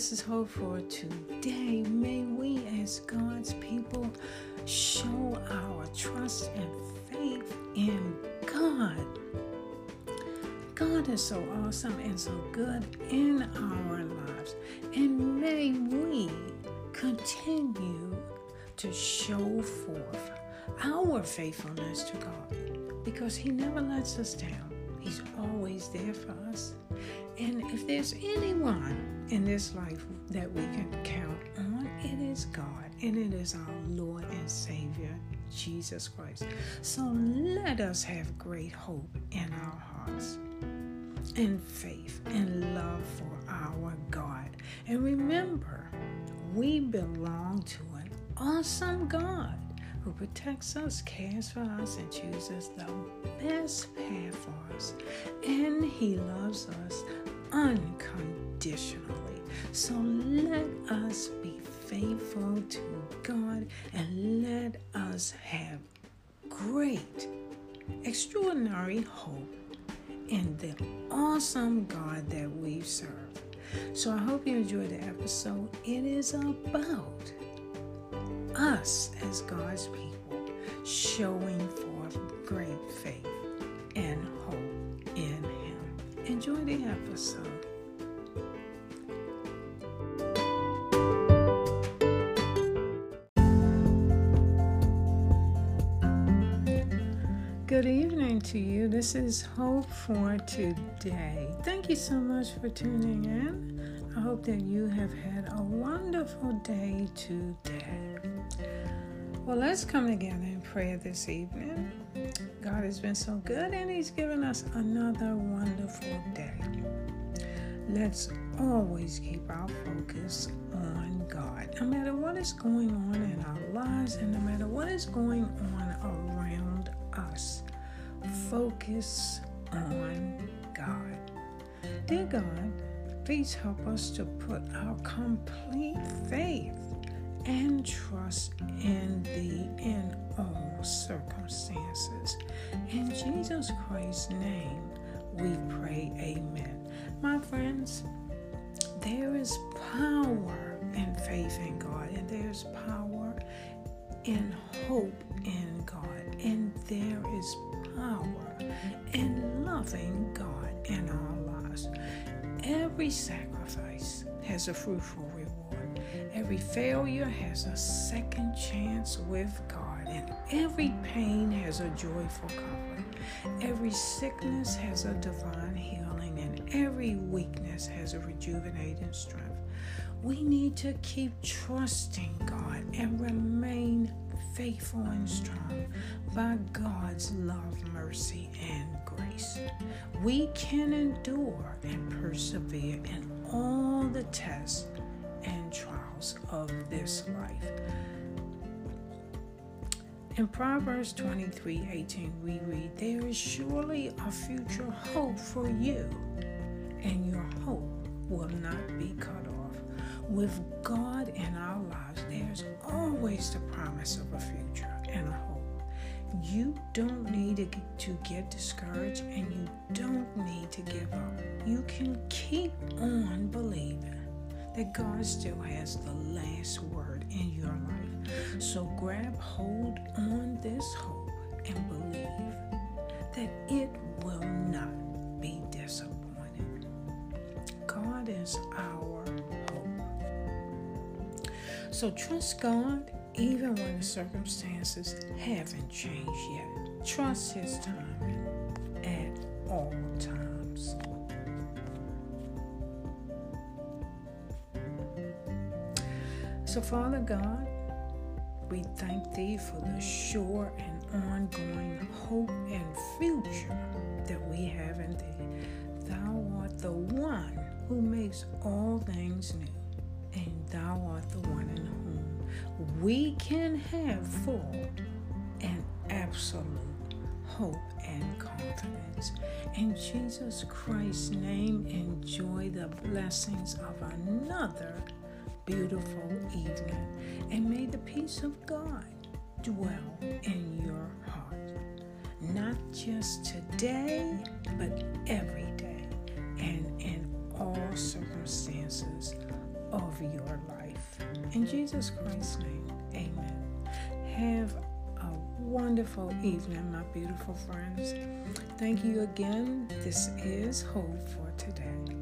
this is hope for today. May we, as God's people, show our trust and faith in God. God is so awesome and so good in our lives. And may we continue to show forth our faithfulness to God because He never lets us down. He's always there for us. And if there's anyone in this life that we can count on, it is God and it is our Lord and Savior, Jesus Christ. So let us have great hope in our hearts and faith and love for our God. And remember, we belong to an awesome God who protects us, cares for us, and chooses the best path for us. And He loves us unconditionally. So let us be faithful to God and let us have great, extraordinary hope in the awesome God that we serve. So I hope you enjoyed the episode. It is about us as God's people showing forth great faith Enjoy the episode. Good evening to you. This is Hope for Today. Thank you so much for tuning in. I hope that you have had a wonderful day today. Well, let's come together in prayer this evening. God has been so good and He's given us another wonderful day. Let's always keep our focus on God. No matter what is going on in our lives and no matter what is going on around us, focus on God. Dear God, please help us to put our complete faith and trust in Thee in all circumstances. In Jesus Christ's name, we pray, Amen. My friends, there is power in faith in God, and there's power in hope in God, and there is power in loving God in our lives. Every sacrifice has a fruitful reward. Every failure has a second chance with God, and every pain has a joyful comfort. Every sickness has a divine healing, and every weakness has a rejuvenating strength. We need to keep trusting God and remain faithful and strong by God's love, mercy, and grace. We can endure and persevere in all the tests trials of this life. In Proverbs 23 18, we read, There is surely a future hope for you, and your hope will not be cut off. With God in our lives, there's always the promise of a future and a hope. You don't need to get discouraged and you don't need to give up. You can keep on believing that God still has the last word in your life. So grab hold on this hope and believe that it will not be disappointed. God is our hope. So trust God even when the circumstances haven't changed yet. Trust His timing at all times. So, Father God, we thank Thee for the sure and ongoing hope and future that we have in Thee. Thou art the one who makes all things new, and Thou art the one in whom we can have full and absolute hope and confidence. In Jesus Christ's name, enjoy the blessings of another beautiful evening. And may the peace of God dwell in your heart. Not just today, but every day and in all circumstances of your life. In Jesus Christ's name, amen. Have a wonderful evening, my beautiful friends. Thank you again. This is Hope for Today.